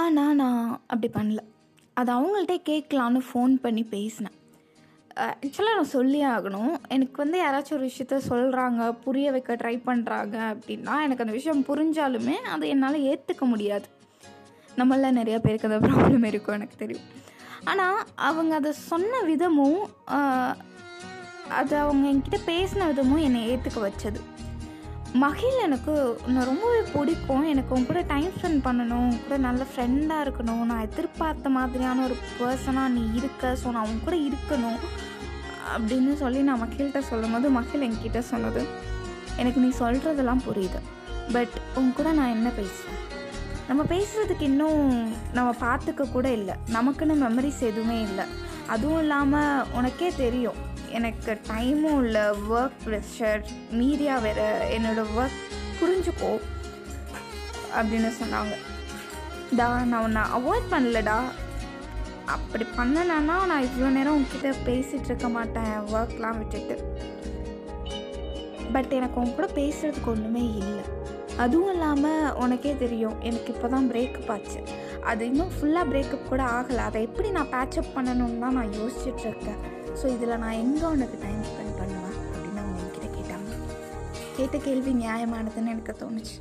ஆனால் நான் அப்படி பண்ணல. அது அவங்கள்ட்டே கேட்கலான்னு ஃபோன் பண்ணி பேசினேன். ஆக்சுவலாக நான் சொல்லியே ஆகணும். எனக்கு வந்து யாராச்சும் ஒரு விஷயத்த சொல்கிறாங்க புரிய வைக்க ட்ரை பண்ணுறாங்க அப்படின்னா எனக்கு அந்த விஷயம் புரிஞ்சாலுமே அதை என்னால் ஏற்றுக்க முடியாது. நம்மள நிறைய பேருக்கு அந்த ப்ராப்ளம் இருக்கும் எனக்கு தெரியும். ஆனால் அவங்க அதை சொன்ன விதமும் அது அவங்க என்கிட்ட பேசின விதமும் என்னை ஏற்றுக்க வச்சது. மகிழ் எனக்கு நான் ரொம்பவே பிடிக்கும். எனக்கு உன் கூட டைம் ஸ்பெண்ட் பண்ணணும். உன் கூட நல்ல ஃப்ரெண்டாக இருக்கணும். நான் எதிர்பார்த்த மாதிரியான ஒரு பர்சனாக நீ இருக்க. ஸோ நான் உன் கூட இருக்கணும். அப்படின்னு சொல்லி நான் மகிழ்கிட்ட சொல்லும் போது மகிழ் என்கிட்ட சொன்னது. எனக்கு நீ சொல்கிறதெல்லாம் புரியுது. பட் உன் கூட நான் என்ன பேசுகிறேன் நம்ம பேசுகிறதுக்கு இன்னும் நம்ம பார்த்துக்க கூட இல்லை. நமக்குன்னு மெமரிஸ் எதுவுமே இல்லை. அதுவும் இல்லாமல் உனக்கே தெரியும். எனக்கு டைமும் இல்லை ஒர்க் ப்ரெஷர் மீடியா வேறு என்னோடய ஒர்க் புரிஞ்சுக்கோ அப்படின்னு சொன்னாங்க. டா நான் உன்னை அவாய்ட் பண்ணலடா. அப்படி பண்ணலைன்னா நான் இவ்வளோ நேரம் உங்ககிட்ட பேசிகிட்டு இருக்க மாட்டேன் ஒர்க்லாம் விட்டுட்டு. பட் எனக்கு உன் கூட பேசுகிறதுக்கு ஒன்றுமே இல்லை. அதுவும் இல்லாமல் உனக்கே தெரியும் எனக்கு இப்போ தான் பிரேக்கப் ஆச்சு. அது இன்னும் ஃபுல்லாக பிரேக்கப் கூட ஆகலை. அதை எப்படி நான் பேட்சப் பண்ணணும்னு தான் நான் யோசிச்சுட்ருக்கேன் ஸோ இதில் நான் எங்கே உனக்கு டைம் ஸ்பெண்ட் பண்ணுவேன்? அப்படின்னு அவங்க என்கிட்ட கேட்டாங்க. கேட்ட கேள்வி நியாயமானதுன்னு எனக்கு தோணுச்சு.